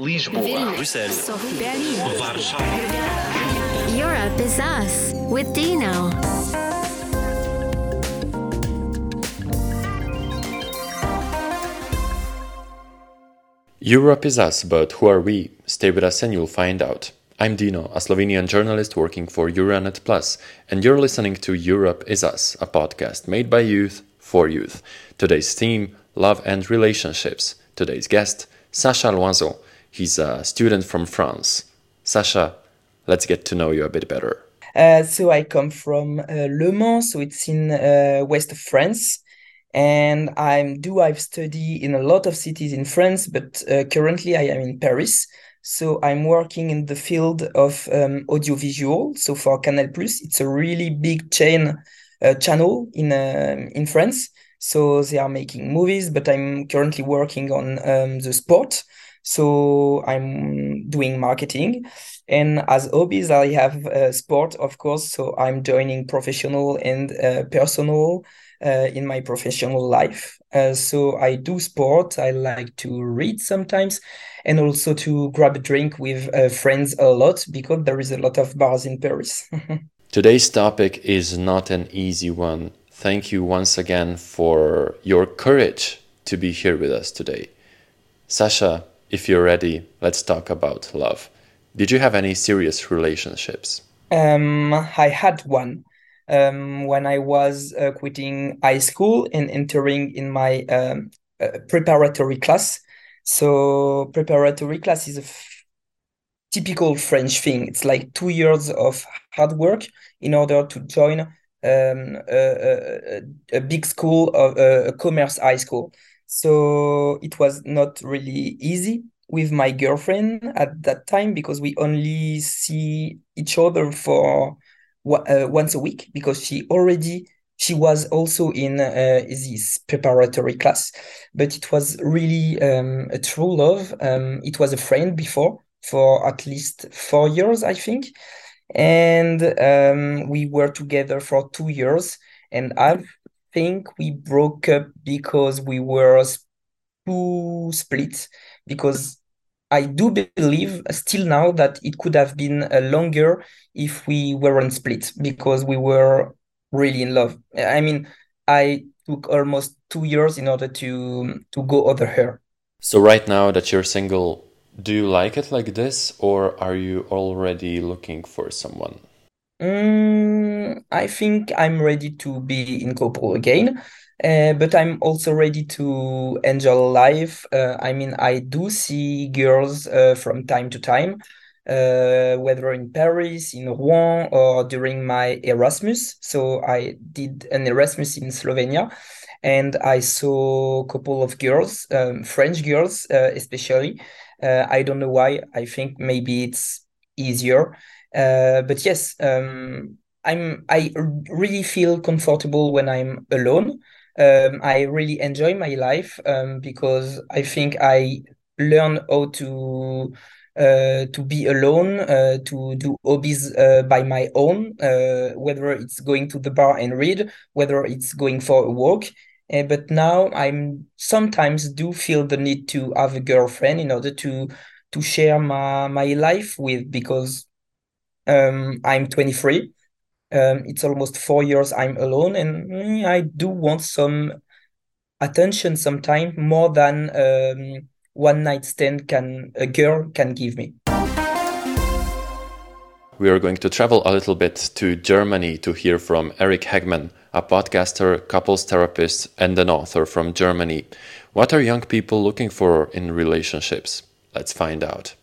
Lisboa, Bruxelles, Berlin. Warschau. Europe is us with Dino. Europe is us, but who are we? Stay with us and you'll find out. I'm Dino, a Slovenian journalist working for Euranet Plus, and you're listening to Europe is Us, a podcast made by youth for youth. Today's theme love and relationships. Today's guest, Sacha Loison. He's a student from France. Sacha, let's get to know you a bit better. Uh, so I come from uh, Le Mans, so it's in uh, west of France, and I do I've studied in a lot of cities in France, but uh, currently I am in Paris. So I'm working in the field of um, audiovisual. So for Canal Plus, it's a really big chain uh, channel in uh, in France. So they are making movies, but I'm currently working on um, the sport. So I'm doing marketing, and as hobbies, I have uh, sport, of course. So I'm joining professional and uh, personal uh, in my professional life. Uh, so I do sport. I like to read sometimes, and also to grab a drink with uh, friends a lot because there is a lot of bars in Paris. Today's topic is not an easy one. Thank you once again for your courage to be here with us today. Sacha, if you're ready, let's talk about love. Did you have any serious relationships? Um, I had one um, when I was uh, quitting high school and entering in my um, uh, preparatory class. So preparatory class is a f- typical French thing. It's like two years of hard work in order to join um, a, a, a big school of a commerce high school. So it was not really easy with my girlfriend at that time because we only see each other for uh, once a week because she already she was also in uh, this preparatory class. But it was really um, a true love. Um, it was a friend before for at least four years i think. And um, we were together for two years and i think we broke up because we were too split because I do believe still now that it could have been uh, longer if we weren't split because we were really in love. I mean, I took almost two years in order to to go over her. So right now that you're single, do you like it like this, or are you already looking for someone? Mm, I think I'm ready to be in couple again. Uh, but I'm also ready to enjoy life. Uh, I mean, I do see girls uh, from time to time, uh, whether in Paris, in Rouen, or during my Erasmus. So I did an Erasmus in Slovenia, and I saw a couple of girls, um, French girls uh, especially. Uh, I don't know why. I think maybe it's easier. but yes, um, I'm. I really feel comfortable when I'm alone um, I really enjoy my life um, because I think I learn how to uh, to be alone, uh, to do hobbies uh, by my own, uh, whether it's going to the bar and read, whether it's going for a walk. Uh, but now I'm sometimes do feel the need to have a girlfriend in order to to share my my life with because um, I'm 23 um, it's almost four years I'm alone, and mm, I do want some attention sometime more than um, one night stand can a girl can give me. We are going to travel a little bit to Germany to hear from Eric Hegmann, a podcaster, couples therapist, and an author from Germany. What are young people looking for in relationships? Let's find out.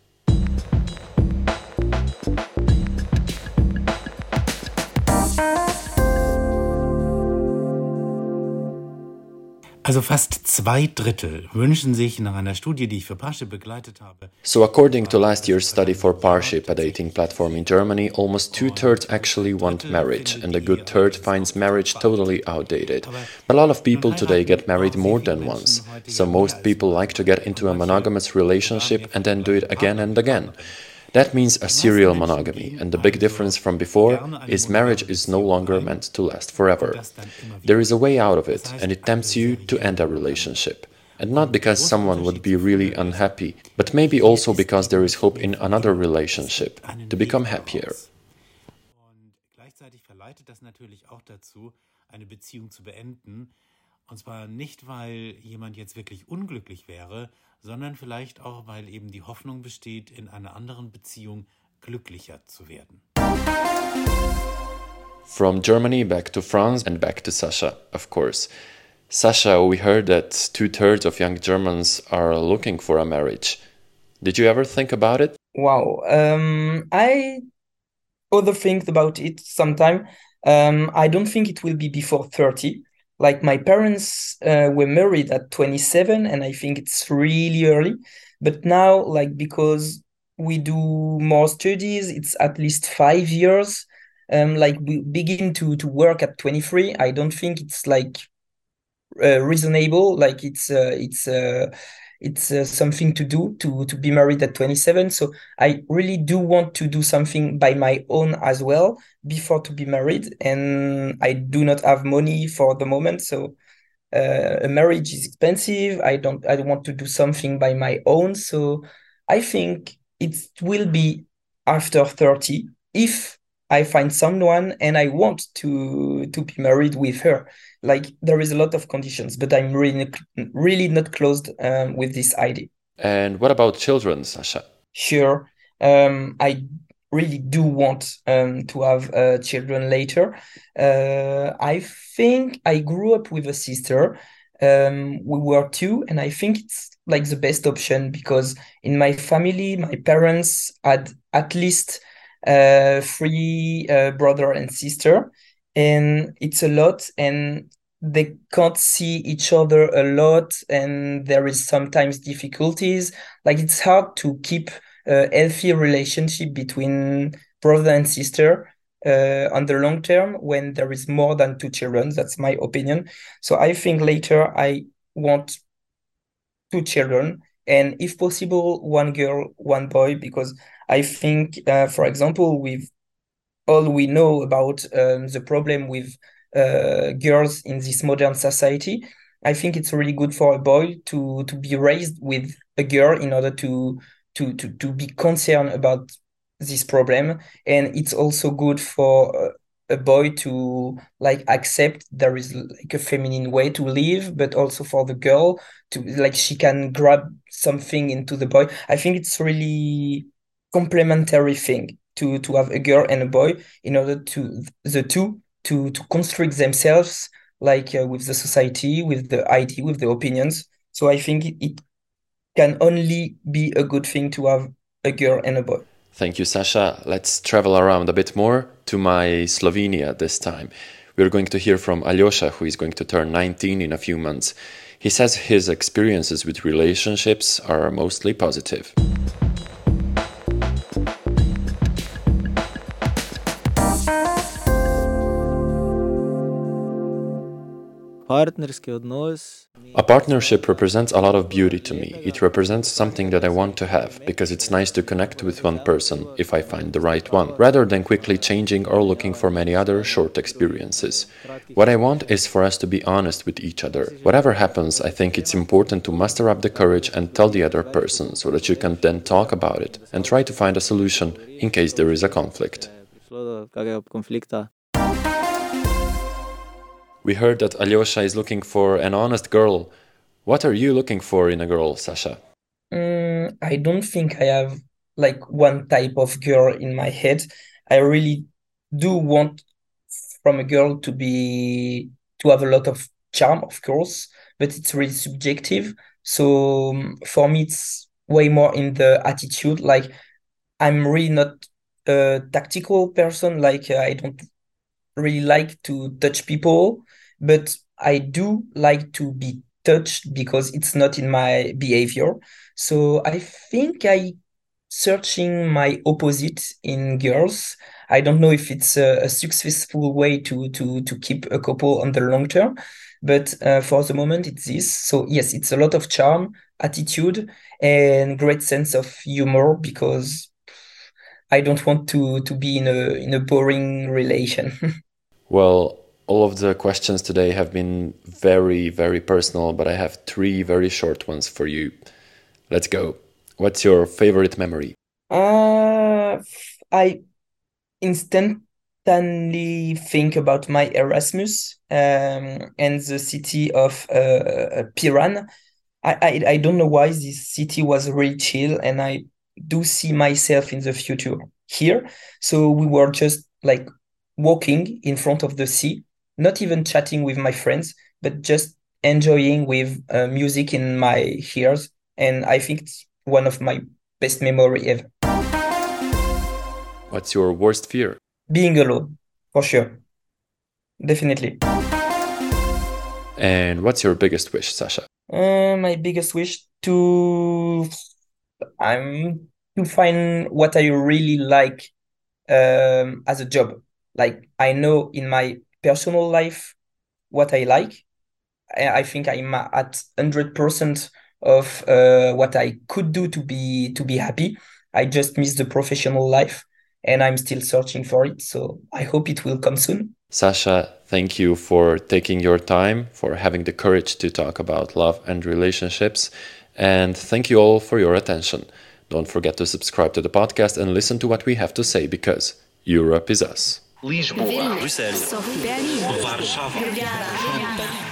Also fast zwei Drittel wünschen sich nach einer Studie, die ich für Parship begleitet habe. So according to last year's study for Parship, a dating platform in Germany, almost two-thirds actually want marriage, and a good third finds marriage totally outdated. A lot of people today get married more than once, so most people like to get into a monogamous relationship and then do it again and again. That means a serial monogamy, and the big difference from before is marriage is no longer meant to last forever. There is a way out of it, and it tempts you to end a relationship. And not because someone would be really unhappy, but maybe also because there is hope in another relationship to become happier. Und gleichzeitig verleitet das natürlich auch dazu, eine Beziehung zu beenden. Und zwar nicht, weil jemand jetzt wirklich unglücklich wäre, sondern vielleicht auch, weil eben die Hoffnung besteht, in einer anderen Beziehung glücklicher zu werden. From Germany back to France and back to Sasha, of course. Sasha, we heard that two thirds of young Germans are looking for a marriage. Did you ever think about it? Wow. Um, I other think about it sometime. Um, I don't think it will be before 30. Like my parents uh, were married at 27, and I think it's really early. But now, like because we do more studies, it's at least five years. Um, like we begin to to work at 23. I don't think it's like uh, reasonable. Like it's uh, it's uh, it's uh, something to do to to be married at 27 so i really do want to do something by my own as well before to be married. And i do not have money for the moment. So uh, a marriage is expensive. I don't i want to do something by my own. So i think it will be after 30 if i find someone and i want to to be married with her. Like there is a lot of conditions but i'm really really not closed um, with this idea. And what about children, Sacha? sure. Um, i really do want um, to have uh, children later. Uh, i think i grew up with a sister. Um, we were two and i think it's like the best option because in my family my parents had at least three uh, brother and sister. And it's a lot and they can't see each other a lot and there is sometimes difficulties. Like it's hard to keep a healthy relationship between brother and sister uh, on the long term when there is more than two children. That's my opinion. So i think later i want two children and if possible one girl one boy because i think uh, for example with all we know about um, the problem with uh, girls in this modern society i think it's really good for a boy to to be raised with a girl in order to to to, to be concerned about this problem. And it's also good for a boy to like accept there is like a feminine way to live but also for the girl to like she can grab something into the boy. I think it's really complementary thing to to have a girl and a boy in order to the two to to construct themselves like uh, with the society with the idea with the opinions. So i think it can only be a good thing to have a girl and a boy. Thank you, Sacha. Let's travel around a bit more to my Slovenia this time. We're going to hear from Aljoša, who is going to turn 19 in a few months. He says his experiences with relationships are mostly positive. A partnership represents a lot of beauty to me. It represents something that I want to have because it's nice to connect with one person if I find the right one, rather than quickly changing or looking for many other short experiences. What I want is for us to be honest with each other. Whatever happens, I think it's important to muster up the courage and tell the other person so that you can then talk about it and try to find a solution in case there is a conflict. We heard that Aljoša is looking for an honest girl. What are you looking for in a girl, Sacha? Mm, I don't think I have like one type of girl in my head. I really do want from a girl to be to have a lot of charm, of course, but it's really subjective. So um, for me, it's way more in the attitude. Like I'm really not a tactical person. Like uh, I don't really like to touch people, but I do like to be touched because it's not in my behavior. So I think I searching my opposite in girls. I don't know if it's a, a successful way to to to keep a couple on the long term, but uh, for the moment it's this. So yes, it's a lot of charm, attitude, and great sense of humor because I don't want to to be in a in a boring relation. Well, All of the questions today have been very, very personal, but I have three very short ones for you. Let's go. What's your favorite memory? Uh, I instantly think about my Erasmus um, and the city of uh, Piran. I, I, I don't know why this city was really chill, and I do see myself in the future here. So we were just like walking in front of the sea, not even chatting with my friends, but just enjoying with uh, music in my ears. And I think it's one of my best memory ever. What's your worst fear? Being alone, for sure. Definitely. And what's your biggest wish, Sacha? Uh, my biggest wish to I'm to find what I really like um, as a job. Like I know in my personal life what I like. I, I think I'm at hundred percent of uh, what I could do to be to be happy. I just miss the professional life, and I'm still searching for it. So I hope it will come soon. Sacha, thank you for taking your time, for having the courage to talk about love and relationships, and thank you all for your attention. Don't forget to subscribe to the podcast and listen to what we have to say because Europe is us. Lisboa, Bruxelas, Berlin. Warszawa.